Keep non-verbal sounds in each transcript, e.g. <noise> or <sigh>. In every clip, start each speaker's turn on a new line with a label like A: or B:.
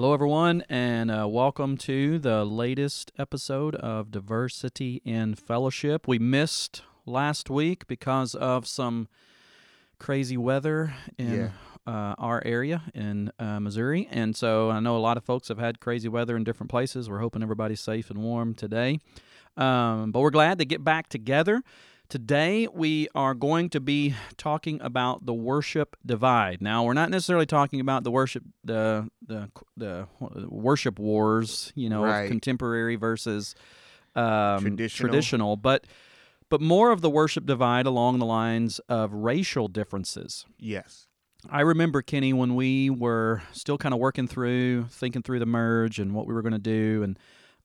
A: Hello, everyone, and uh, welcome to the latest episode of Diversity in Fellowship. We missed last week because of some crazy weather in
B: Yeah.
A: uh, our area in uh, Missouri. And so I know a lot of folks have had crazy weather in different places. We're hoping everybody's safe and warm today. Um, but we're glad to get back together. Today, we are going to be talking about the worship divide. Now, we're not necessarily talking about the worship the the the worship wars, you know, of
B: Right.
A: contemporary versus um,
B: Traditional.
A: traditional, but but more of the worship divide along the lines of racial differences.
B: Yes.
A: I remember Kenny when we were still kind of working through, thinking through the merge and what we were going to do, and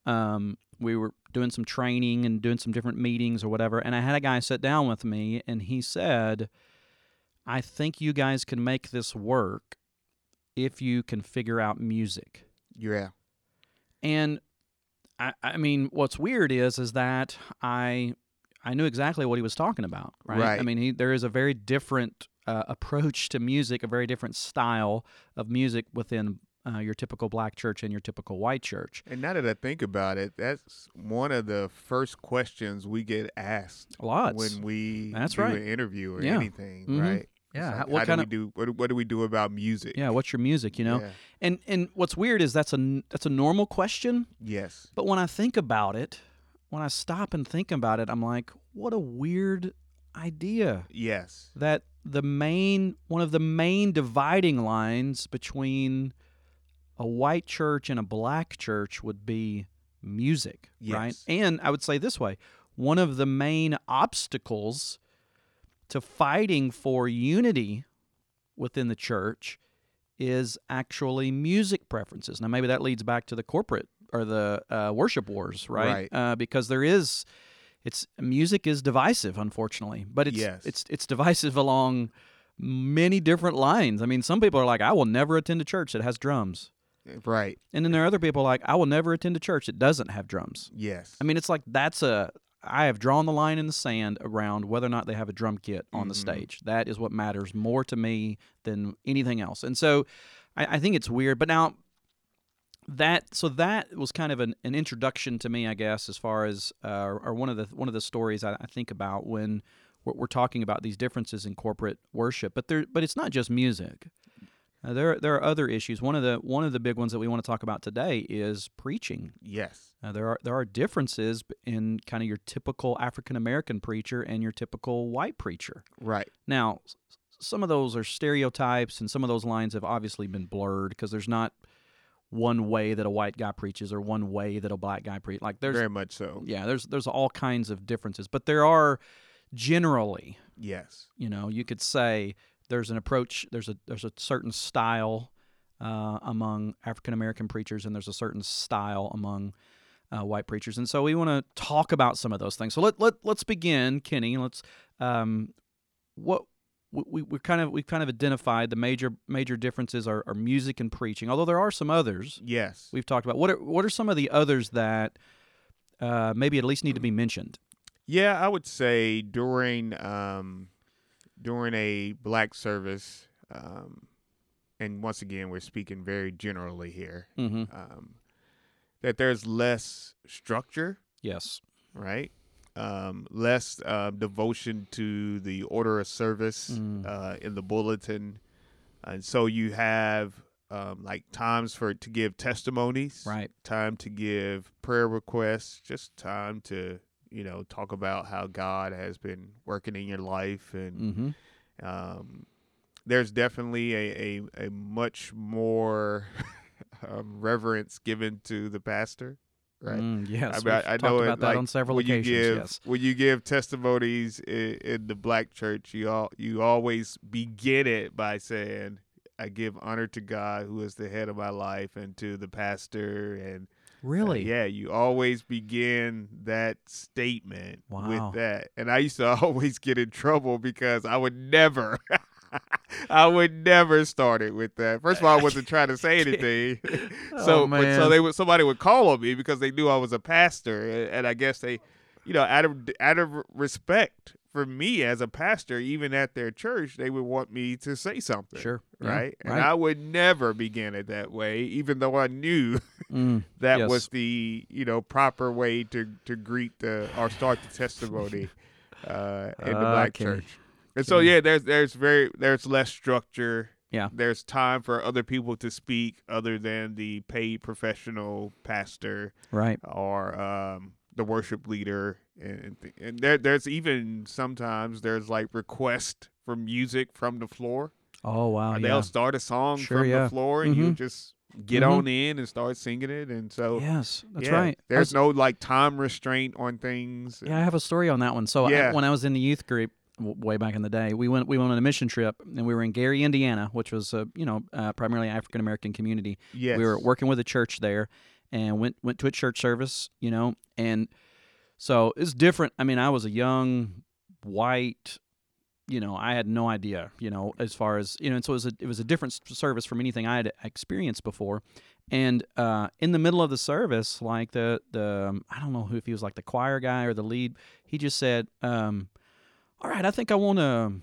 A: um, we were doing some training and doing some different meetings or whatever. And I had a guy sit down with me, and he said, "I think you guys can make this work if you can figure out music."
B: Yeah.
A: And I, I mean, what's weird is is that I I knew exactly what he was talking about, right? I mean, he, there is a very different uh, approach to music, a very different style of music within uh, your typical black church and your typical white church.
B: And now that I think about it, that's one of the first questions we get asked
A: Lots.
B: when we
A: That's
B: do
A: right.
B: an interview or
A: Yeah.
B: anything,
A: Mhm.
B: right?
A: Yeah,
B: like,
A: what
B: how
A: kind
B: do we do? What, do- what do we do about music?
A: yeah, what's your music? You know,
B: Yeah.
A: and and what's weird is that's a n- that's a normal question,
B: Yes.
A: but when I think about it, when I stop and think about it, I'm like, what a weird idea.
B: Yes.
A: that the main one of the main dividing lines between a white church and a black church would be music, right? And I would say this way, one of the main obstacles to fighting for unity within the church is actually music preferences. Now maybe that leads back to the corporate or the uh, worship wars, right?
B: Right.
A: Uh, because there is it's music is divisive unfortunately but it's
B: Yes.
A: it's it's divisive along many different lines i mean some people are like i will never attend a church that has drums
B: Right.
A: and then there are other people like i will never attend a church that doesn't have drums
B: Yes.
A: i mean it's like that's a i have drawn the line in the sand around whether or not they have a drum kit on the
B: Mhm.
A: stage that is what matters more to me than anything else and so i, I think it's weird but now that so that was kind of an, an introduction to me, I guess, as far as uh, or one of the one of the stories I, I think about when we're, we're talking about these differences in corporate worship. But there, but it's not just music. Uh, there, there are other issues. One of the one of the big ones that we want to talk about today is preaching.
B: yes.
A: Uh, there are there are differences in kind of your typical African American preacher and your typical white preacher.
B: Right.
A: Now, some of those are stereotypes, and some of those lines have obviously been blurred because there's not one way that a white guy preaches or one way that a black guy preaches. Like there's
B: Very much so.
A: yeah, there's there's all kinds of differences, but there are generally,
B: Yes.
A: you know, you could say there's an approach, there's a there's a certain style uh, among African American preachers, and there's a certain style among uh, white preachers, and so we want to talk about some of those things. So let let let's begin, Kenny. Let's um, what we, we kind of we've kind of identified the major major differences are, are music and preaching, although there are some others
B: Yes.
A: we've talked about. What are what are some of the others that uh, maybe at least need to be mentioned?
B: Yeah, I would say during um, during a black service, um, and once again, we're speaking very generally here,
A: Mm-hmm.
B: um, that there's less structure,
A: Yes.
B: right? Um, less uh, devotion to the order of service
A: Mm.
B: uh, in the bulletin, and so you have um, like times for to give testimonies,
A: Right.
B: time to give prayer requests, just time to, you know, talk about how God has been working in your life. And
A: Mm-hmm.
B: um, there's definitely a, a, a much more <laughs> um, reverence given to the pastor, right?
A: Mm, yes.
B: I, mean, I, I know
A: about
B: it,
A: that
B: like,
A: on several
B: when
A: occasions.
B: You give,
A: yes.
B: When you give testimonies in, in the black church, you all you always begin it by saying, "I give honor to God, who is the head of my life, and to the pastor, and
A: Really?
B: Uh, yeah, you always begin that statement
A: Wow.
B: with that. And I used to <laughs> always get in trouble because I would never <laughs> I would never start it with that. First of all, I wasn't trying to say <laughs> anything. so
A: Oh,
B: but so they would somebody would call on me because they knew I was a pastor and, and I guess they you know, out of out of respect for me as a pastor, even at their church, they would want me to say something.
A: Sure. Yeah,
B: Right? And
A: right.
B: I would never begin it that way, even though I knew <laughs>
A: Mm,
B: that
A: Yes.
B: was the you know proper way to to greet the or start the testimony <laughs> uh, in the black
A: Okay.
B: church. And so yeah, there's there's very there's less structure.
A: Yeah.
B: There's time for other people to speak other than the paid professional pastor
A: right.
B: or um, the worship leader, and th- and there there's even sometimes there's like request for music from the floor.
A: Oh wow.
B: Or
A: yeah.
B: They'll start a song
A: Sure,
B: from
A: yeah.
B: the floor, and you
A: Mhm.
B: just get
A: Mhm.
B: on in and start singing it. And so,
A: Yes, that's
B: yeah,
A: right.
B: There's
A: was-
B: no like time restraint on things.
A: Yeah, I have a story on that one. So I-
B: Yeah.
A: when I was in the youth group w- way back in the day, we went we went on a mission trip and we were in Gary, Indiana, which was a you know uh, primarily African American community.
B: yes.
A: We were working with a church there and went went to a church service, you know, and so it's different. I mean, I was a young white, you know, I had no idea, you know, as far as you know, and so it was a it was a different service from anything I had experienced before. And uh, in the middle of the service, like the the um, I don't know who if he was like the choir guy or the lead, he just said, um, "All right, I think I want to."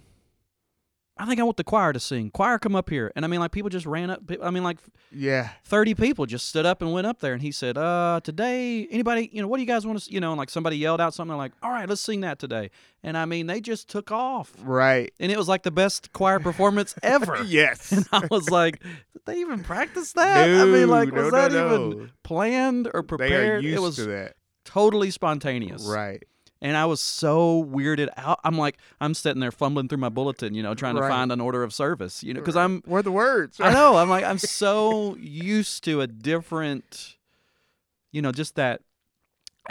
A: I think I want the choir to sing. Choir, come up here. And I mean, like people just ran up. I mean, like
B: yeah.
A: 30 people just stood up and went up there and he said uh today anybody you know what do you guys want to you know and like somebody yelled out something like all right let's sing that today and i mean they just took off
B: Right.
A: and it was like the best choir performance <laughs> ever
B: Yes.
A: and i was like did they even practice that i mean like was
B: no,
A: that
B: no,
A: even
B: no.
A: planned or prepared?
B: They are used
A: it was
B: to that.
A: totally spontaneous
B: Right.
A: And i was so weirded out i'm like i'm sitting there fumbling through my bulletin you know trying to find an order of service you know because i'm
B: Where are the words?
A: I know. I'm like, <laughs> I'm so used to a different, you know, just that.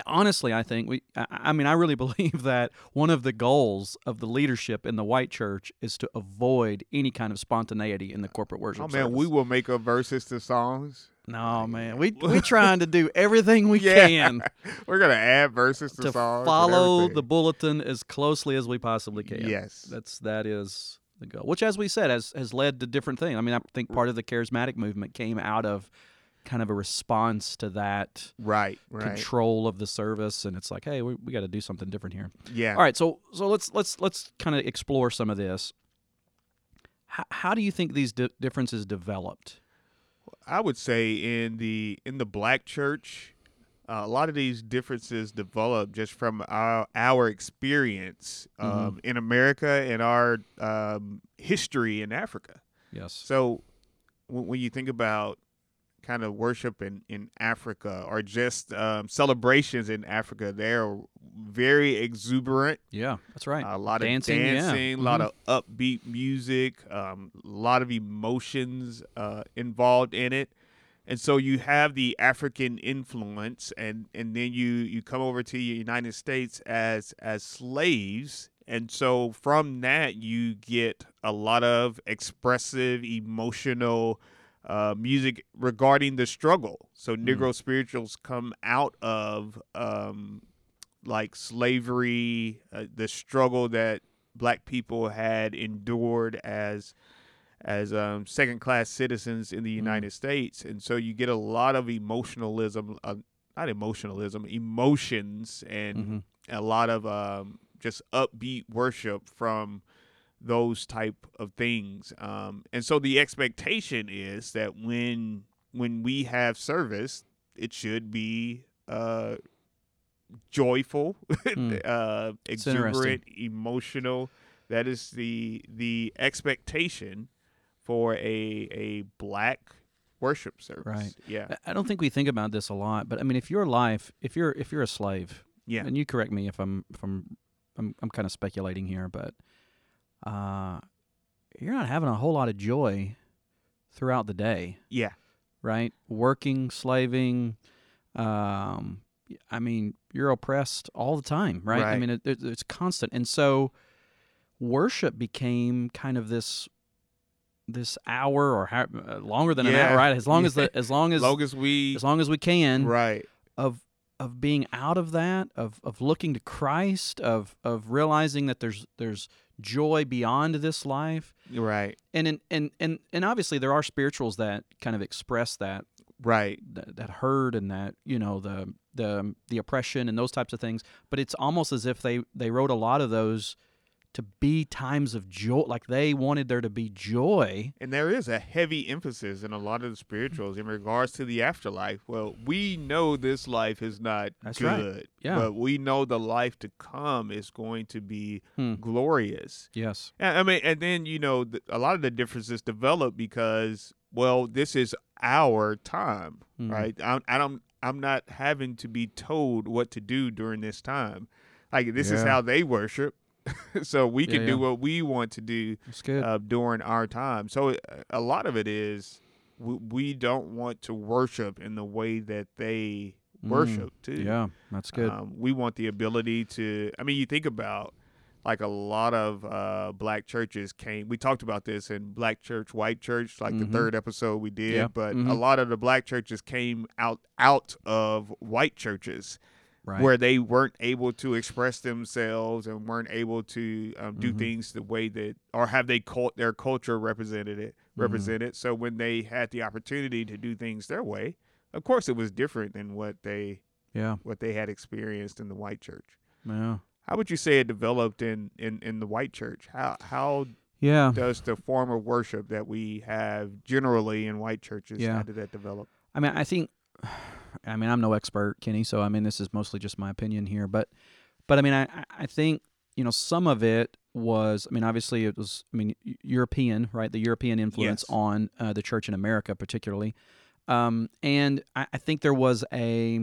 A: Honestly, I think we. I, I mean, I really <laughs> believe that one of the goals of the leadership in the white church is to avoid any kind of spontaneity in the corporate worship.
B: Oh man,
A: service.
B: we will make up verses to songs.
A: No, man, we we <laughs> trying to do everything we
B: Yeah.
A: can <laughs>
B: We're gonna add verses to,
A: to
B: songs.
A: follow the bulletin as closely as we possibly can.
B: Yes.
A: That's that is the goal. Which, as we said, has has led to different things. I mean, I think part of the charismatic movement came out of kind of a response to that
B: right. Right.
A: control of the service, and it's like, hey, we, we got to do something different here.
B: Yeah.
A: All right, so so let's let's let's kind of explore some of this. How, how do you think these di- differences developed?
B: I would say in the in the black church, uh, a lot of these differences develop just from our our experience
A: Mm-hmm.
B: um, in America and our um, history in Africa.
A: Yes.
B: So when, when you think about kind of worship in, in Africa or just um, celebrations in Africa, they're very exuberant.
A: Yeah, that's right.
B: A lot
A: Dancing,
B: of
A: yeah.
B: dancing, a lot
A: Mhm.
B: of upbeat music, um, a lot of emotions uh, involved in it. And so you have the African influence, and, and then you, you come over to the United States as as slaves, and so from that you get a lot of expressive, emotional uh, music regarding the struggle. So Negro spirituals come out of um, like slavery, uh, the struggle that black people had endured as as um, second class citizens in the United States, and so you get a lot of emotionalism, uh, not emotionalism, emotions, and
A: Mhm.
B: a lot of um, just upbeat worship from those type of things. Um, and so the expectation is that when when we have service, it should be uh, joyful,
A: Mm. <laughs>
B: uh, exuberant, emotional. That is the the expectation for a a black worship service.
A: Right.
B: Yeah.
A: I- I don't think we think about this a lot, but I mean, if your life, if you're if you're a slave,
B: Yeah.
A: and you correct me if I'm if I'm I'm, I'm kind of speculating here, but uh, you're not having a whole lot of joy throughout the day,
B: Yeah.
A: right? Working, slaving, um, I mean, you're oppressed all the time, right? I mean, it, it, it's constant, and so worship became kind of this this hour or how, uh, longer than an hour, right? As long <laughs> as the as long as
B: long as we
A: as long as we can
B: right
A: of of being out of that of of looking to Christ of of realizing that there's there's joy beyond this life.
B: Right.
A: And in, and and and obviously there are spirituals that kind of express that.
B: Right.
A: That, that hurt and that you know the the the oppression and those types of things. But it's almost as if they they wrote a lot of those to be times of joy like they wanted there to be joy
B: And there is a heavy emphasis in a lot of the spirituals in regards to the afterlife. Well, we know this life is not
A: That's right.
B: good,
A: Yeah.
B: but we know the life to come is going to be
A: Hmm.
B: glorious.
A: yes
B: And, I mean, and then you know, the, a lot of the differences develop because, well, this is our time,
A: Mhm.
B: right? I'm, I don't, I'm not having to be told what to do during this time. Like this is how they worship, <laughs> so we
A: Yeah,
B: can
A: yeah.
B: do what we want to do uh, during our time. So uh, a lot of it is we, we don't want to worship in the way that they
A: Mm.
B: worship too.
A: yeah that's good
B: Um, we want the ability to. I mean, you think about like a lot of uh, black churches came. We talked about this in Black Church, White Church, like
A: Mhm.
B: the third episode we did.
A: Yeah.
B: But a
A: Mhm.
B: lot of the black churches came out out of white churches
A: right.
B: where they weren't able to express themselves and weren't able to um, do
A: Mhm.
B: things the way that or have they cult their culture represented it
A: Mm-hmm.
B: represented. So when they had the opportunity to do things their way of course it was different than what they
A: yeah.
B: what they had experienced in the white church.
A: Yeah.
B: How would you say it developed in in, in the white church? How how
A: yeah.
B: does the form of worship that we have generally in white churches
A: Yeah.
B: how did that develop?
A: I mean, I think, I mean, I'm no expert, Kenny, so I mean, this is mostly just my opinion here, but, but I mean, I, I- think, you know, some of it was, I mean, obviously it was, I mean, European, right? The European influence
B: Yes.
A: on uh, the church in America, particularly. Um, and I, I think there was a,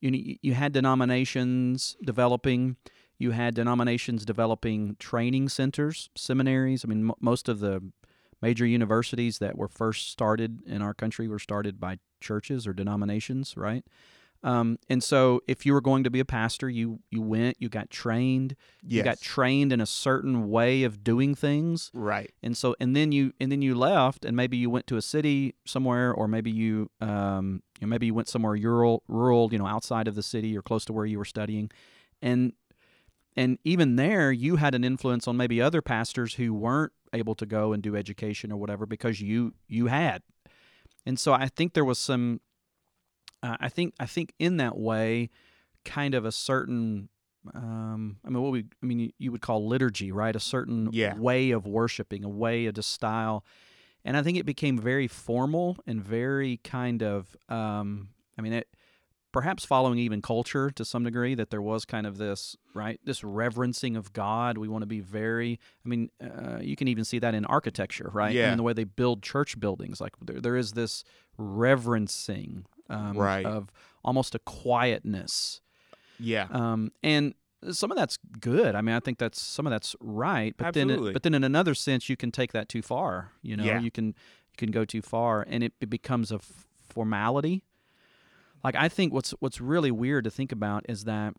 A: you know, you- had denominations developing, you had denominations developing training centers, seminaries. I mean, mo most of the major universities that were first started in our country were started by churches or denominations, right? Um, and so, if you were going to be a pastor, you you went, you got trained,
B: yes
A: you got trained in a certain way of doing things,
B: right.
A: And so and then you and then you left, and maybe you went to a city somewhere, or maybe you um, you know, maybe you went somewhere rural, rural, you know, outside of the city or close to where you were studying, and and even there, you had an influence on maybe other pastors who weren't able to go and do education or whatever because you you had, and so I think there was some. Uh, I think I think in that way, kind of a certain. Um, I mean, what we I mean, you, would call liturgy, right? A certain
B: Yeah.
A: way of worshiping, a way of just style, and I think it became very formal and very kind of. Um, I mean, it perhaps following even culture to some degree that there was kind of this right this reverencing of god we want to be very i mean uh, you can even see that in architecture right
B: Yeah.
A: mean, the way they build church buildings like there, there is this reverencing um,
B: Right.
A: of almost a quietness
B: yeah
A: um, and some of that's good i mean i think that's some of that's right but then
B: Absolutely.
A: it, but then in another sense you can take that too far you know
B: Yeah.
A: you can you can go too far and it, it becomes a f- formality like I think what's what's really weird to think about is that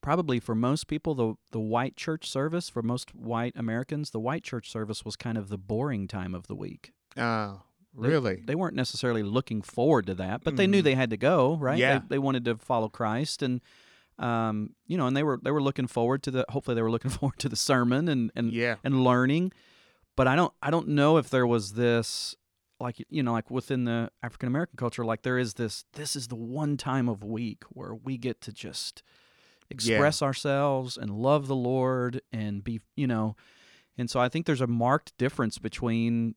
A: probably for most people the the white church service for most white Americans the white church service was kind of the boring time of the week.
B: uh, really
A: They weren't necessarily looking forward to that, but they knew
B: Mhm.
A: they had to go, right?
B: Yeah.
A: They, they wanted to follow Christ and um, you know, and they were they were looking forward to the hopefully they were looking <laughs> forward to the sermon and and
B: yeah
A: and learning. But I don't I don't know if there was this like you know like within the African American culture like there is this this is the one time of week where we get to just express ourselves and love the Lord and be you know and so I think there's a marked difference between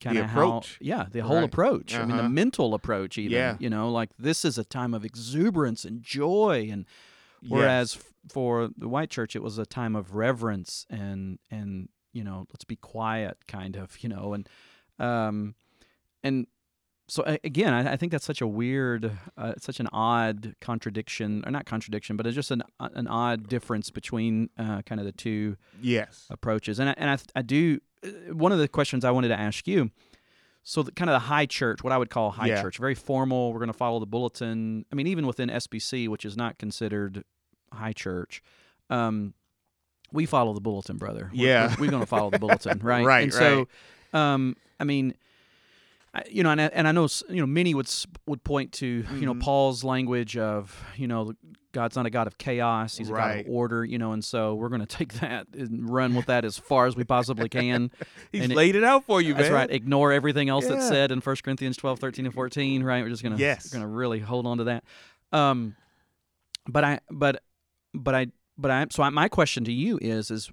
A: kind of how
B: approach.
A: yeah the whole
B: Right.
A: approach I mean the
B: Uh-huh.
A: mental approach even
B: Yeah.
A: you know like this is a time of exuberance and joy and Whereas f- for the white church, it was a time of reverence and and you know let's be quiet, kind of you know and um and so again, I, I think that's such a weird, uh, such an odd contradiction, or not contradiction, but it's just an an odd difference between uh, kind of the two
B: yes
A: approaches. And I, and I, I do uh, one of the questions I wanted to ask you. So the kind of the high church, what I would call high
B: Yeah.
A: church, very formal. We're going to follow the bulletin. I mean, even within SBC, which is not considered high church, um, we follow the bulletin, brother. We're-
B: Yeah.
A: we're, we're going to follow the bulletin, <laughs> right?
B: Right,
A: And so. Um, I mean, you know, and I, and I know you know many would would point to you know
B: Mhm.
A: Paul's language of you know God's not a God of chaos; He's a God of order. You know, and so we're going <laughs> to take that and run with that as far as we possibly can. <laughs>
B: He's
A: And
B: laid it out for you,
A: That's
B: man.
A: right. Ignore everything else that's said in 1 Corinthians 12, 13, and 14, right? We're just going to
B: Yes.
A: going to really hold on to that. Um but I but but I but I so I, my question to you is is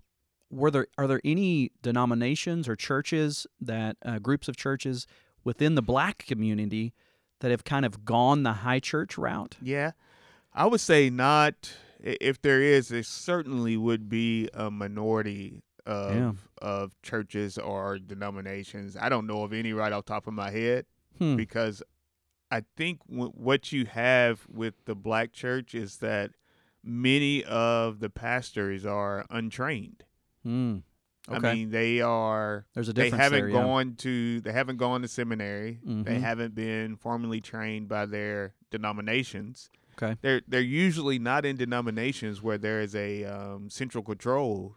A: were there are there any denominations or churches that uh, groups of churches within the black community that have kind of gone the high church route?
B: Yeah, I would say not. If there is, it certainly would be a minority of
A: Yeah.
B: of churches or denominations. I don't know of any right off the top of my head
A: Hmm.
B: because I think w- what you have with the black church is that many of the pastors are untrained.
A: Hmm. Okay.
B: I mean, they are
A: There's a
B: they haven't
A: there, yeah.
B: gone to they haven't gone to seminary. They
A: Mhm.
B: haven't been formally trained by their denominations.
A: Okay.
B: They're they're usually not in denominations where there is a um, central control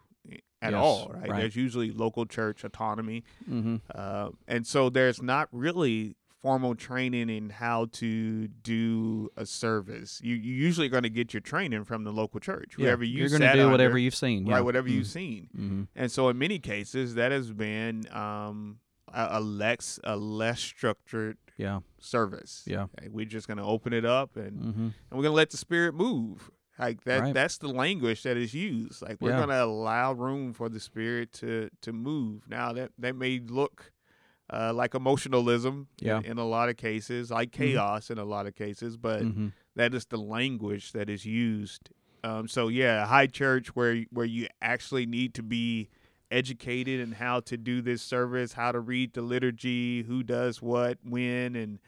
B: at
A: Yes,
B: all, right?
A: right.
B: There's usually local church autonomy,
A: Mm-hmm.
B: uh, and so there's not really formal training in how to do a service. You you usually going to get your training from the local church, whoever you
A: You're going to do whatever
B: under,
A: you've seen.
B: right?
A: Yeah.
B: Whatever you've
A: Mm.
B: seen.
A: Mm-hmm.
B: And so, in many cases, that has been um, a, a less a less structured
A: Yeah.
B: service.
A: Yeah.
B: Okay, We're just going to open it up and,
A: Mm-hmm.
B: and we're going to let the spirit move. Like that.
A: Right.
B: That's the language that is used. Like we're
A: Yeah.
B: going to allow room for the spirit to to move. Now that that may look. Uh, like emotionalism
A: Yeah.
B: in, in a lot of cases, like
A: Mhm.
B: chaos in a lot of cases, but
A: Mm-hmm.
B: that is the language that is used. Um, so yeah, high church where where you actually need to be educated in how to do this service, how to read the liturgy, who does what, when, and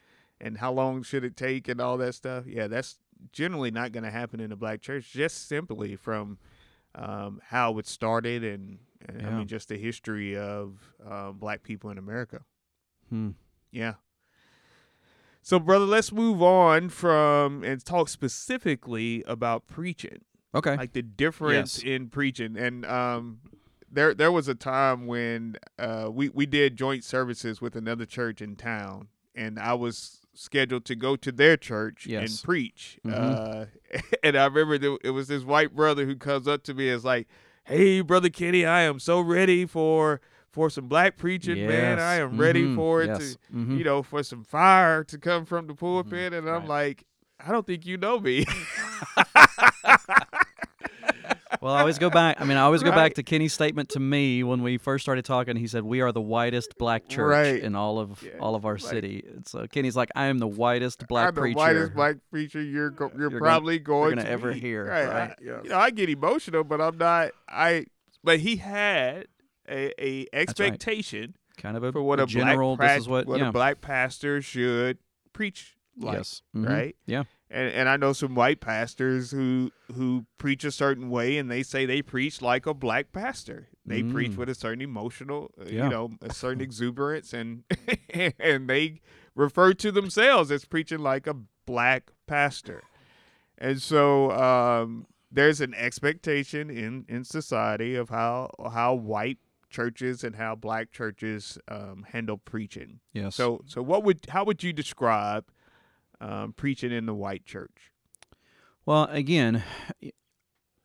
B: and how long should it take, and all that stuff. Yeah, that's generally not going to happen in a black church, just simply from um, how it started and, and I mean just the history of um, black people in America.
A: Hmm.
B: Yeah. So, brother, let's move on from and talk specifically about preaching,
A: Okay.
B: like the difference
A: Yes.
B: in preaching. And um, there, there was a time when uh, we we did joint services with another church in town, and I was scheduled to go to their church
A: Yes.
B: and preach.
A: Mhm.
B: Uh, <laughs> and I remember there, it was this white brother who comes up to me and is like, "Hey, brother Kenny, I am so ready for." For some black preaching, man, I am ready
A: Mhm.
B: for it
A: Yes.
B: to
A: Mhm.
B: you know, for some fire to come from the pulpit.
A: Mhm.
B: And I'm
A: Right.
B: like, I don't think you know me. <laughs> <laughs>
A: Well, I always go back. I mean, I always go back to Kenny's statement to me when we first started talking. He said, "We are the whitest black church
B: Right.
A: in all of
B: Yeah,
A: all of our
B: like-
A: city." And so Kenny's like, "I am the whitest black
B: I'm the
A: preacher."
B: whitest black preacher you're go- you're,
A: You're gonna-
B: probably going
A: gonna
B: to
A: ever hear,
B: Right.
A: right,
B: I,
A: yeah.
B: You know, I get emotional, but I'm not. I. But he had a, a expectation
A: kind of a,
B: for what
A: a general.
B: black
A: this is what,
B: what
A: yeah.
B: a black pastor should preach like.
A: yes. Mhm.
B: Right.
A: Yeah.
B: And and I know some white pastors who who preach a certain way, and they say they preach like a black pastor. They preach
A: Mm.
B: with a certain emotional, uh,
A: Yeah.
B: you know, a <laughs> certain exuberance, and <laughs> and they refer to themselves as preaching like a black pastor. And so um, there's an expectation in in society of how how white churches and how black churches um, handle preaching.
A: Yes.
B: So so what would how would you describe um, preaching in the white church?
A: Well, again,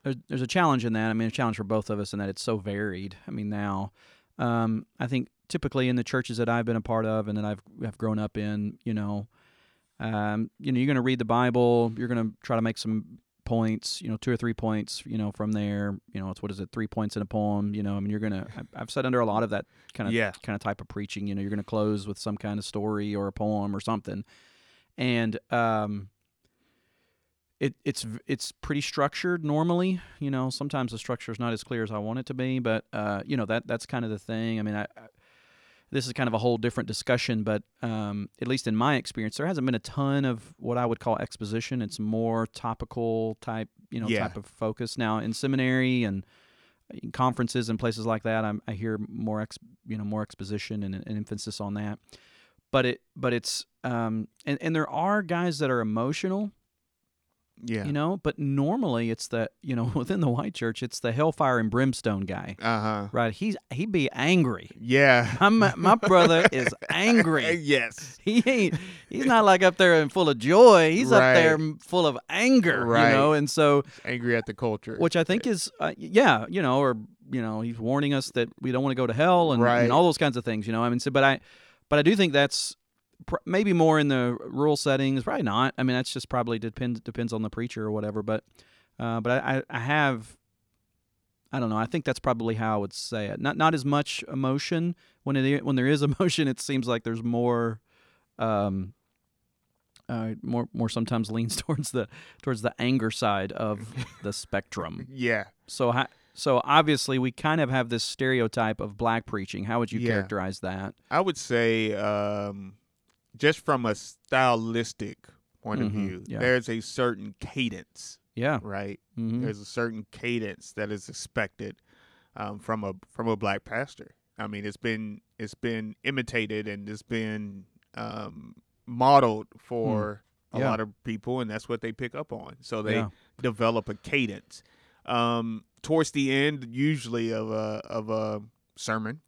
A: there's, there's a challenge in that. I mean, a challenge for both of us in that it's so varied. I mean, now, um, I think typically in the churches that I've been a part of and that I've have grown up in, you know, um, you know, you're going to read the Bible. You're going to try to make some points. You know, two or three points. You know, from there. You know, it's what is it? Three points in a poem. You know, I mean, you're going to. I've said under a lot of that kind of
B: Yeah.
A: kind of type of preaching. You know, you're going to close with some kind of story or a poem or something, and um, it it's it's pretty structured normally. You know, sometimes the structure is not as clear as I want it to be, but uh, you know that that's kind of the thing. I mean, I, I this is kind of a whole different discussion, but um, at least in my experience, there hasn't been a ton of what I would call exposition. It's more topical type, you know,
B: Yeah.
A: type of focus. Now in seminary and in conferences and places like that, I'm, I hear more, ex, you know, more exposition and an emphasis on that. But it, but it's, um, and and there are guys that are emotional
B: Yeah.
A: You know, but normally it's the you know <laughs> within the white church it's the hellfire and brimstone guy,
B: Uh huh.
A: right? He's he'd be angry.
B: Yeah.
A: My my brother <laughs> is angry. <laughs>
B: yes.
A: He ain't. He's not like up there and full of joy. He's up there full of anger.
B: Right.
A: You know, and so
B: Angry at the culture.
A: which I think is uh, yeah, you know, or you know, he's warning us that we don't want to go to hell and,
B: Right.
A: and all those kinds of things. You know, I mean, so but I, but I do think that's pr- maybe more in the rural settings. Probably not. I mean, that's just probably depends depends on the preacher or whatever. But uh, but I, I I have. I don't know. I think that's probably how I would say it. Not not as much emotion when it when there is <laughs> emotion. It seems like there's more, um, uh, more more sometimes leans <laughs> towards the towards the anger side of <laughs> the spectrum.
B: yeah.
A: So ha- so obviously we kind of have this stereotype of black preaching. How would you
B: Yeah.
A: characterize that?
B: I would say, um, just from a stylistic point of
A: Mhm,
B: view,
A: yeah.
B: there's a certain cadence,
A: Yeah.
B: right?
A: hmm
B: There's a certain cadence that is expected um, from a from a black pastor. I mean, it's been it's been imitated and it's been um, modeled for a
A: Hmm. Yeah.
B: lot of people, and that's what they pick up on. So they
A: Yeah.
B: develop a cadence. Um, towards the end, usually of a of a sermon,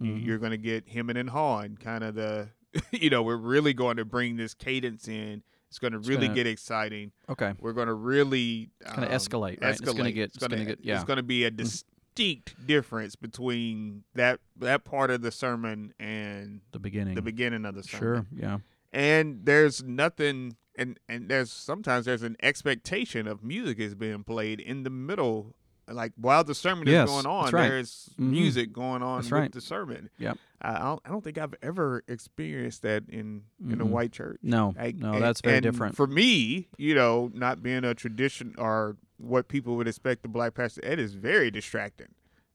A: Mhm.
B: you're going to get him and Haw and kind of the, <laughs> you know, we're really going to bring this cadence in. It's going to really
A: gonna-
B: get exciting.
A: Okay.
B: We're going to really
A: Gonna
B: um,
A: escalate, right? It's gonna get- it's gonna get- yeah. Mm-hmm.
B: It's going to be a distinct difference between that that part of the sermon and
A: The beginning.
B: the beginning of the sermon.
A: Sure. Yeah.
B: And there's nothing, and and there's sometimes there's an expectation of music is being played in the middle. Like while the sermon
A: Yes,
B: is going on,
A: right.
B: there's
A: Mhm.
B: music going on
A: That's
B: with
A: right.
B: the sermon.
A: Yep.
B: I I don't, I don't think I've ever experienced that in in a white church.
A: No.
B: Like,
A: no,
B: and-
A: that's very
B: and
A: different.
B: For me, you know, not being a tradition or what people would expect the black pastor, it is very distracting.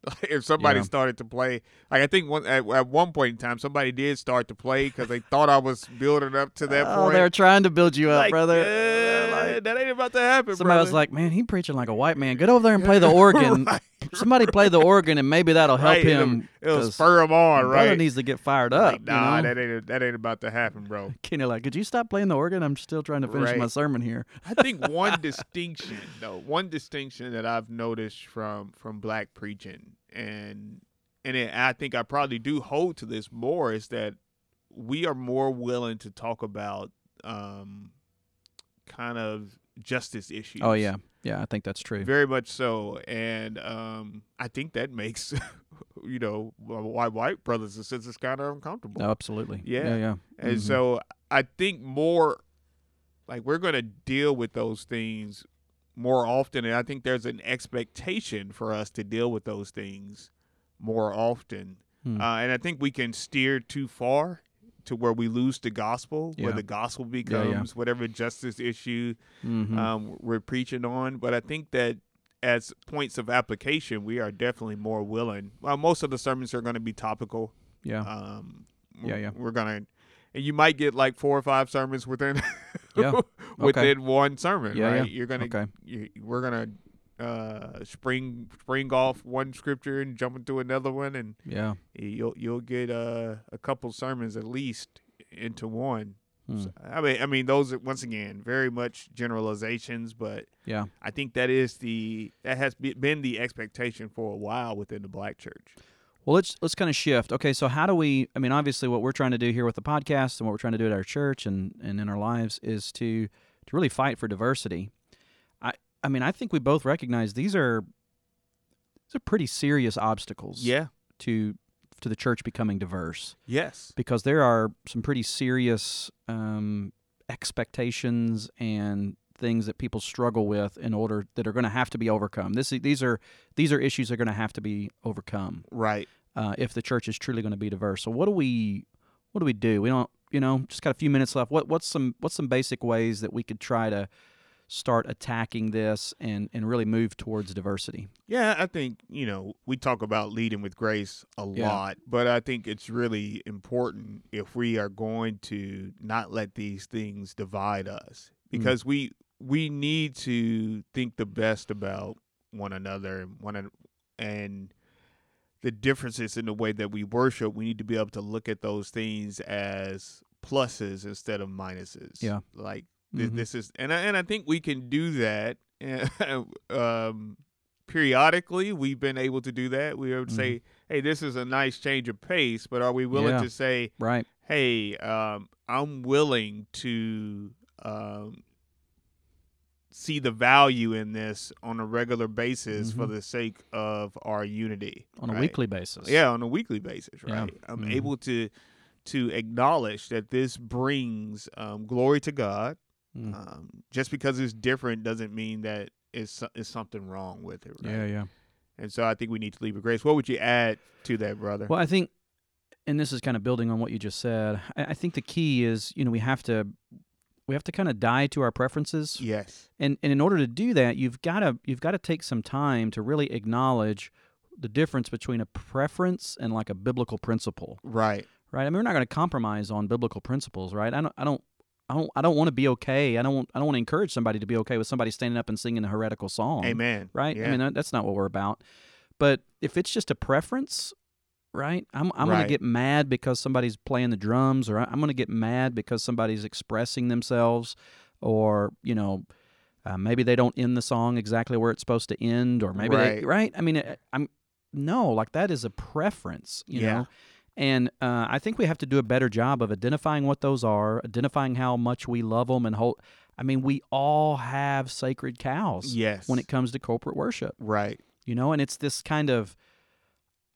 B: <laughs> If somebody
A: Yeah.
B: started to play, like I think one at, at one point in time, somebody did start to play because they thought I was building up to that
A: oh,
B: point.
A: they're trying to build you up,
B: Like,
A: brother.
B: uh,
A: Like,
B: that ain't about to happen. Bro.
A: Somebody was like, "Man, he preaching like a white man. Get over there and play the <laughs> organ.
B: Right,
A: Somebody play the organ, and maybe that'll help
B: right, it'll-
A: him.
B: It'll
A: 'cause
B: spur him on,
A: brother
B: right?
A: needs to get fired up.
B: Like, nah,
A: you know?
B: that ain't that ain't about to happen, bro. <laughs>
A: Kenny, like, could you stop playing the organ? I'm still trying to finish my sermon here.
B: I think <laughs> one distinction, though, one distinction that I've noticed from from black preaching, and and it, I think I probably do hold to this more, is that we are more willing to talk about um, kind of justice issues.
A: Oh yeah, yeah, I think that's true.
B: very much so, and um, I think that makes <laughs> you know why white brothers and sisters kind of uncomfortable.
A: No, absolutely.
B: Yeah.
A: yeah, yeah.
B: And
A: Mhm.
B: so I think more like we're going to deal with those things more often. And I think there's an expectation for us to deal with those things more often.
A: Hmm.
B: Uh, and I think we can steer too far to where we lose the gospel, where the gospel
A: yeah.
B: becomes whatever justice issue
A: Mhm.
B: um, we're preaching on. But I think that as points of application, we are definitely more willing. Well, most of the sermons are going to be topical.
A: yeah,
B: Um,
A: Yeah, yeah.
B: We're gonna, and you might get like four or five sermons within
A: Yeah, <laughs>
B: within one sermon,
A: Yeah,
B: right?
A: yeah.
B: You're gonna,
A: Okay.
B: you, we're gonna uh, spring spring off one scripture and jump into another one, and
A: yeah.
B: you'll you'll get uh, a couple sermons at least into one.
A: Hmm.
B: So, I mean, I mean, those are once again very much generalizations, but
A: Yeah.
B: I think that is the that has been the expectation for a while within the black church.
A: Well, let's let's kind of shift. Okay, so how do we? I mean, obviously, what we're trying to do here with the podcast and what we're trying to do at our church and and in our lives is to to really fight for diversity. I mean, I think we both recognize these are these are pretty serious obstacles.
B: Yeah.
A: To to the church becoming diverse
B: Yes.
A: because there are some pretty serious um, expectations and things that people struggle with in order that are going to have to be overcome. This these are these are issues that are going to have to be overcome
B: Right.
A: uh, if the church is truly going to be diverse. So what do we what do we do? We don't you know just got a few minutes left. What what's some what's some basic ways that we could try to start attacking this and and really move towards diversity?
B: Yeah, I think, you know, we talk about leading with grace a
A: Yeah.
B: lot, but I think it's really important if we are going to not let these things divide us mm. because we we need to think the best about one another and one and the differences in the way that we worship, we need to be able to look at those things as pluses instead of minuses.
A: Yeah.
B: Like
A: Mhm.
B: This is, and I, and I think we can do that. <laughs> um, periodically, we've been able to do that. We would say, "Hey, this is a nice change of pace," but are we willing
A: Yeah.
B: to say,
A: Right.
B: "Hey, um, I'm willing to um, see the value in this on a regular basis for
A: Mhm.
B: the sake of our unity
A: On a weekly basis.
B: Yeah, on a weekly basis,
A: Yeah.
B: right? I'm
A: Mhm.
B: able to to acknowledge that this brings um, glory to God.
A: Mm.
B: Um, just because it's different doesn't mean that it's it's something wrong with it, right?
A: Yeah, yeah.
B: And so I think we need to leave with grace. What would you add to that, brother?
A: Well, I think, and this is kind of building on what you just said. I, I think the key is, you know, we have to, we have to kind of die to our preferences,
B: yes,
A: and and in order to do that, you've got to you've got to take some time to really acknowledge the difference between a preference and like a biblical principle,
B: right,
A: right? I mean, we're not going to compromise on biblical principles, right? I don't, I don't. I don't. I don't want to be okay. I don't. Want, I don't want to encourage somebody to be okay with somebody standing up and singing a heretical song
B: amen.
A: right?
B: Yeah.
A: I mean, that's not what we're about. But if it's just a preference, right? I'm I'm
B: Right.
A: gonna get mad because somebody's playing the drums, or I'm gonna get mad because somebody's expressing themselves, or you know, uh, maybe they don't end the song exactly where it's supposed to end, or maybe they
B: Right.
A: right. I mean, I- I'm no like that is a preference, you
B: Yeah.
A: know. And uh, I think we have to do a better job of identifying what those are, identifying how much we love them, and hold. I mean, we all have sacred cows
B: yes,
A: when it comes to corporate worship
B: right,
A: you know and it's this kind of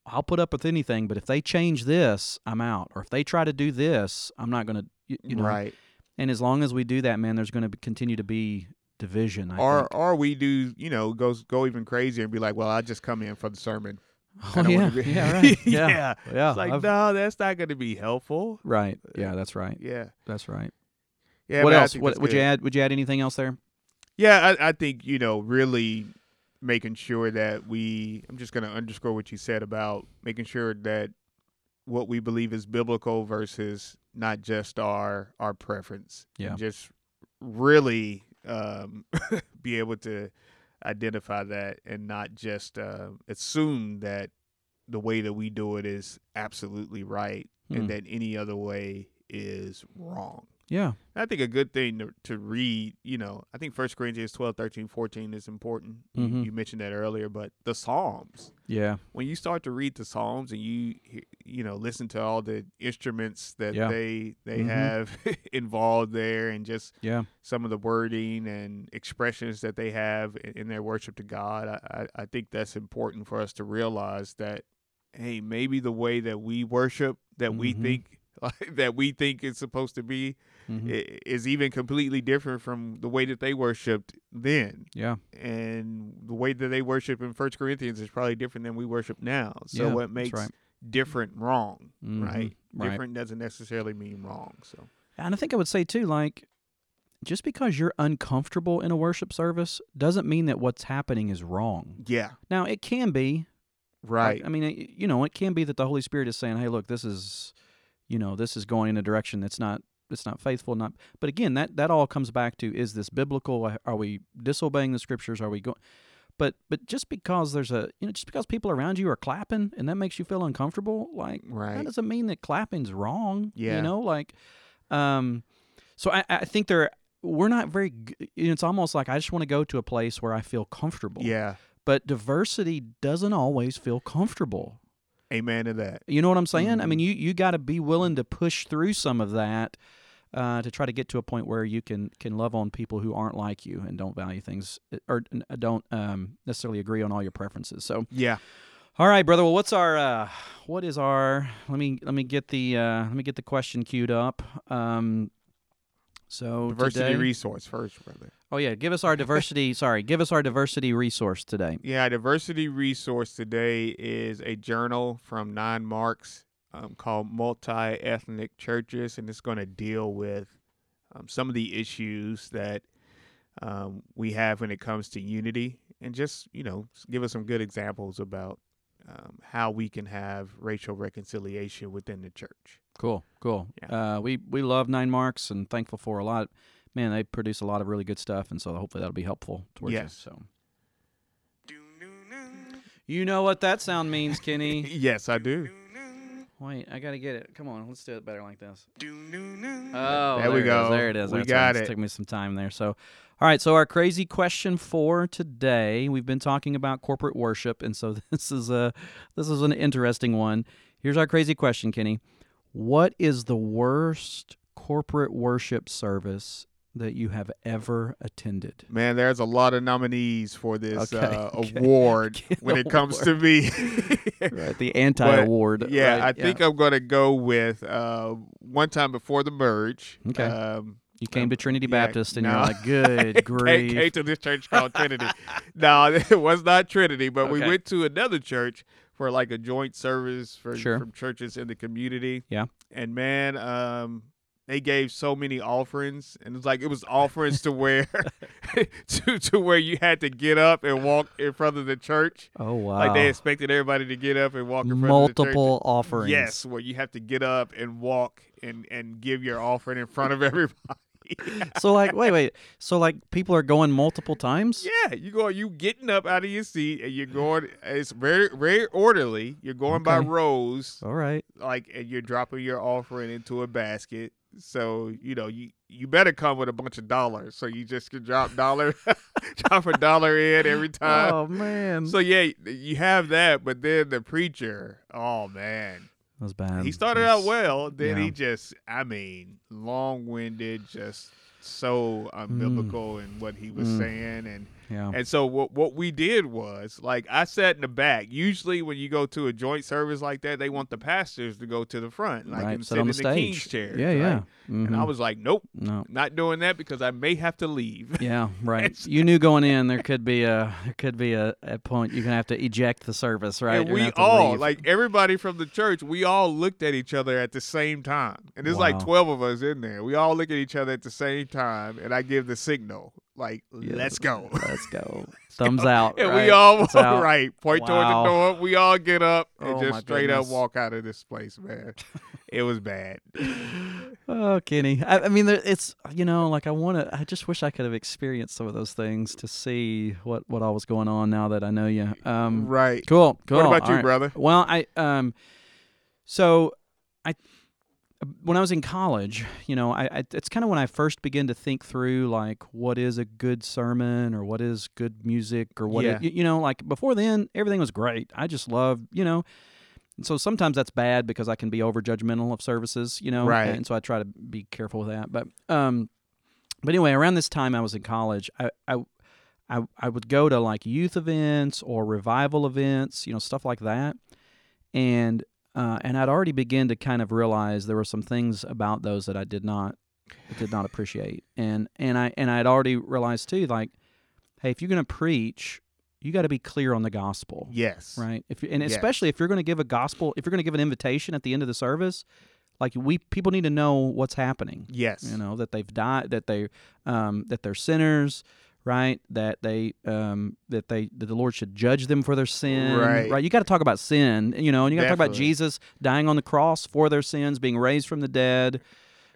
A: i'll put up with anything but if they change this i'm out or if they try to do this i'm not going to you, you know
B: right.
A: and as long as we do that man there's going to continue to be division I
B: Or
A: think.
B: or we do, you know, go go even crazier and be like, well, I just come in for the sermon.
A: Oh yeah
B: be- <laughs>
A: yeah right yeah
B: yeah.
A: yeah
B: It's like,
A: I've-
B: no, that's not going to be helpful.
A: right yeah that's right
B: Yeah.
A: that's right
B: Yeah.
A: what else what, would you add would you add anything else there
B: Yeah, I, I think you know really making sure that we. I'm just going to underscore what you said about making sure that what we believe is biblical versus not just our our preference.
A: Yeah.
B: And just really um, <laughs> be able to identify that and not just uh, assume that the way that we do it is absolutely right
A: Hmm.
B: and that any other way is wrong.
A: Yeah
B: I think a good thing to, to read, you know, I think 1 Corinthians 12, 13, 14 is important. You-
A: Mhm.
B: You, mentioned that earlier, but the Psalms,
A: yeah
B: when you start to read the Psalms and you, you know, listen to all the instruments that
A: Yeah.
B: they they
A: Mhm.
B: have <laughs> involved there and just
A: yeah
B: some of the wording and expressions that they have in, in their worship to God, I, I, I think that's important for us to realize that, hey, maybe the way that we worship, that we
A: Mhm.
B: think <laughs> that we think it's supposed to be,
A: mhm.
B: is even completely different from the way that they worshipped then.
A: yeah
B: And the way that they worship in First Corinthians is probably different than we worship now. So
A: Yeah,
B: what makes
A: right.
B: different wrong,
A: Mhm.
B: right?
A: right
B: Different doesn't necessarily mean wrong. So
A: And I think I would say too, like, just because you're uncomfortable in a worship service doesn't mean that what's happening is wrong.
B: yeah,
A: Now, it can be.
B: right,
A: I mean, it- you know, it can be that the Holy Spirit is saying, "Hey, look, this is, you know, this is going in a direction that's not, it's not faithful, not." But again, that that all comes back to: is this biblical? Are we disobeying the scriptures? Are we going? But but just because there's a, you know, just because people around you are clapping and that makes you feel uncomfortable, like that
B: right,
A: doesn't mean that clapping's wrong.
B: Yeah.
A: You know, like, um, so I, I think there, we're not very, you know, it's almost like I just want to go to a place where I feel comfortable.
B: yeah.
A: But diversity doesn't always feel comfortable.
B: Amen to that.
A: You know what I'm saying? I
B: Mhm.
A: mean, you, you got to be willing to push through some of that uh, to try to get to a point where you can, can love on people who aren't like you and don't value things or uh, don't um, necessarily agree on all your preferences. So,
B: Yeah.
A: all right, brother. Well, what's our uh, what is our? Let me let me get the uh, let me get the question queued up. Um, so
B: Diversity
A: today,
B: resource first, brother.
A: oh yeah, give us our diversity. <laughs> sorry, give us our diversity resource today.
B: Yeah, diversity resource today is a journal from Nine Marks um, called Multi Ethnic Churches, and it's going to deal with um, some of the issues that um, we have when it comes to unity, and just you know give us some good examples about um, how we can have racial reconciliation within the church.
A: Cool, cool.
B: Yeah.
A: Uh, we we love Nine Marks and thankful for a lot. Man, they produce a lot of really good stuff, and so hopefully that'll be helpful towards
B: Yes.
A: you. So you know what that sound means, Kenny. <laughs>
B: yes, I do.
A: Wait, I gotta get it. Come on, let's do it better like this.
B: Oh, There we
A: it is,
B: go.
A: There it is.
B: We
A: That's
B: got
A: right.
B: it.
A: Took me some time there. So, all right. So our crazy question for today, we've been talking about corporate worship, and so <laughs> this is a this is an interesting one. Here's our crazy question, Kenny. What is the worst corporate worship service that you have ever attended?
B: Man, there's a lot of nominees for this
A: Okay,
B: uh, <laughs>
A: okay.
B: award when it <laughs> comes to me. <laughs>
A: Right, the anti-award.
B: Yeah,
A: right,
B: I think I'm going to go with uh, one time before the merge.
A: Okay.
B: Um,
A: you came to Trinity
B: yeah,
A: Baptist, and
B: no.
A: you're like, "Good
B: came,
A: grief."
B: came to this church called Trinity. no, it was not Trinity, but we went to another church for like a joint service for
A: Sure.
B: from churches in the community.
A: Yeah.
B: And man, um, they gave so many offerings, and it's like it was <laughs> offerings to where <laughs> to to where you had to get up and walk in front of the church.
A: oh wow!
B: Like they expected everybody to get up and walk in front of the church.
A: multiple offerings.
B: Yes, where you have to get up and walk and and give your offering in front of <laughs> everybody.
A: So like, wait, wait. So like, people are going multiple times.
B: Yeah, you go. You getting up out of your seat and you're going. It's very very orderly. You're going by rows,
A: All right.
B: like, and you're dropping your offering into a basket. So you know you you better come with a bunch of dollars. So you just can drop dollar, <laughs> drop a dollar in every <laughs> time.
A: oh man,
B: So yeah, you have that, but then the preacher. Oh man,
A: that was bad.
B: he started out well. Then
A: yeah.
B: he just, I mean, long winded, just so unbiblical in what he was
A: Mm.
B: saying, and
A: Yeah.
B: and so what what we did was like I sat in the back. Usually when you go to a joint service like that, they want the pastors to go to the front, like
A: right.
B: and
A: Sit
B: sit in
A: the
B: the, king's chair.
A: Yeah, yeah.
B: And I
A: Mhm.
B: was like, nope,
A: no.
B: not doing that because I may have to leave.
A: Yeah, <laughs> right. You knew going in there could be a there <laughs> could be a, a point you're gonna have to eject the service, right?
B: And we all,
A: leave.
B: like everybody from the church, we all looked at each other at the same time. And there's like 12 of us in there. We all look at each other at the same time. And I give the signal, like,
A: Yeah,
B: let's go.
A: Let's go. <laughs> Thumbs out.
B: And
A: right?
B: we all,
A: Thumbs <laughs> out.
B: right, point
A: Wow.
B: toward the door. We all get up and
A: Oh,
B: just straight up walk out of this place, man. it was bad. <laughs>
A: Oh, Kenny. I, I mean, there, it's you know, like I want to. I just wish I could have experienced some of those things to see what what all was going on. Now that I know you. Um,
B: right.
A: Cool. Cool.
B: What about
A: All
B: you,
A: right.
B: brother?
A: Well, I um, so I when I was in college, you know, I, I it's kind of when I first began to think through like what is a good sermon or what is good music or what
B: Yeah.
A: it, you, know, like before then everything was great. I just loved, you know. And so sometimes that's bad because I can be over judgmental of services, you know,
B: Right.
A: and so I try to be careful with that. But um, but anyway, around this time I was in college, I I I, I would go to like youth events or revival events, you know, stuff like that, and uh, and I'd already begin to kind of realize there were some things about those that I did not did not appreciate, and and I and I'd already realized too, like, hey, if you're going to preach, you got to be clear on the gospel,
B: Yes.
A: right? If and
B: Yes.
A: especially if you're going to give a gospel, if you're going to give an invitation at the end of the service, like we people need to know what's happening
B: Yes.
A: you know that they've died that they um, that they're sinners right that they um, that they that the lord should judge them for their sin
B: Right. right?
A: you got to talk about sin you know and you got to talk about jesus dying on the cross for their sins being raised from the dead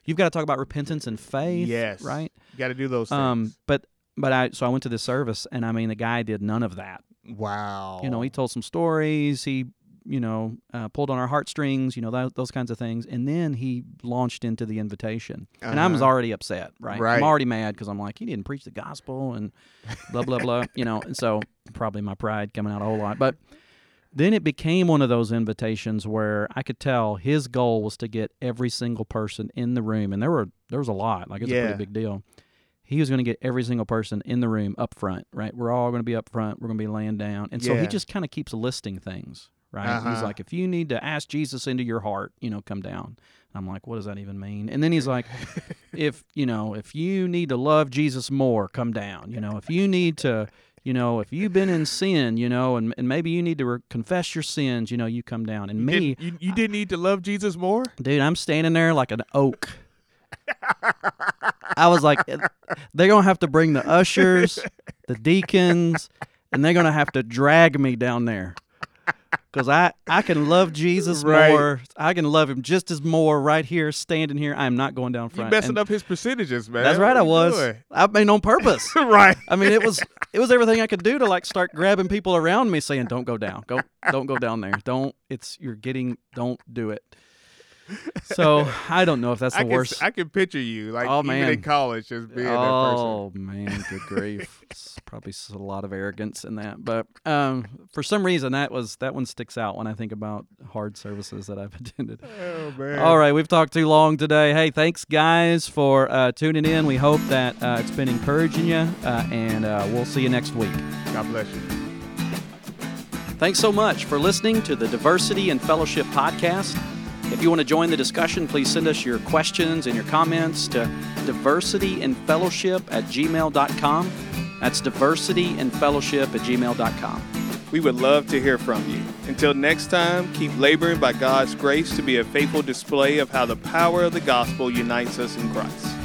A: you've got to talk about repentance and faith
B: Yes.
A: right
B: You got to do those things.
A: um but but i so i went to this service and i mean the guy did none of that
B: wow.
A: you know he told some stories he you know uh, pulled on our heartstrings you know that, those kinds of things. And then he launched into the invitation. And i was
B: Uh-huh.
A: already upset right,
B: Right.
A: i'm already mad because i'm like he didn't preach the gospel and blah blah blah you know? And so probably my pride coming out a whole lot. But then it became one of those invitations where i could tell his goal was to get every single person in the room. And there were there was a lot. Like it's a pretty big deal. He was going to get every single person in the room up front, right? We're all going to be up front. We're going to be laying down. And so he just kind of keeps listing things, right? He's
B: Uh-huh.
A: like, if you need to ask Jesus into your heart, you know, come down. I'm like, what does that even mean? And then he's like, <laughs> if, you know, if you need to love Jesus more, come down. You know, if you need to, you know, if you've been in sin, you know, and, and maybe you need to re- confess your sins, you know, you come down. And
B: You
A: me,
B: didn't- you, you didn't need to love Jesus more?
A: dude, I'm standing there like an oak. I was like, they're gonna have to bring the ushers, the deacons, and they're gonna have to drag me down there. Because I, I can love Jesus <laughs>
B: Right.
A: more. I can love him just as more right here, standing here. I am not going down front.
B: You messing
A: And
B: up his percentages, man.
A: That's right,
B: What
A: I was.
B: doing?
A: I mean, on purpose. <laughs>
B: right.
A: I mean, it was it was everything I could do to like start grabbing people around me, saying, "Don't go down. Go, don't go down there. Don't. It's you're getting. Don't do it." So I don't know if that's the
B: I can,
A: worst.
B: I can picture you like
A: Oh,
B: even
A: man.
B: in college just being
A: oh that person. Oh man, <laughs> good grief! It's probably a lot of arrogance in that, but um, for some reason that was that one sticks out when I think about hard services that I've <laughs> attended.
B: Oh man.
A: All right, we've talked too long today. Hey, thanks guys for uh, tuning in. We hope that uh, it's been encouraging you, uh, and uh, we'll see you next week.
B: God bless you.
A: Thanks so much for listening to the Diversity and Fellowship podcast. If you want to join the discussion, please send us your questions and your comments to diversityandfellowship at gmail.com. That's diversityandfellowship at gmail.com.
C: We would love to hear from you. Until next time, keep laboring by God's grace to be a faithful display of how the power of the gospel unites us in Christ.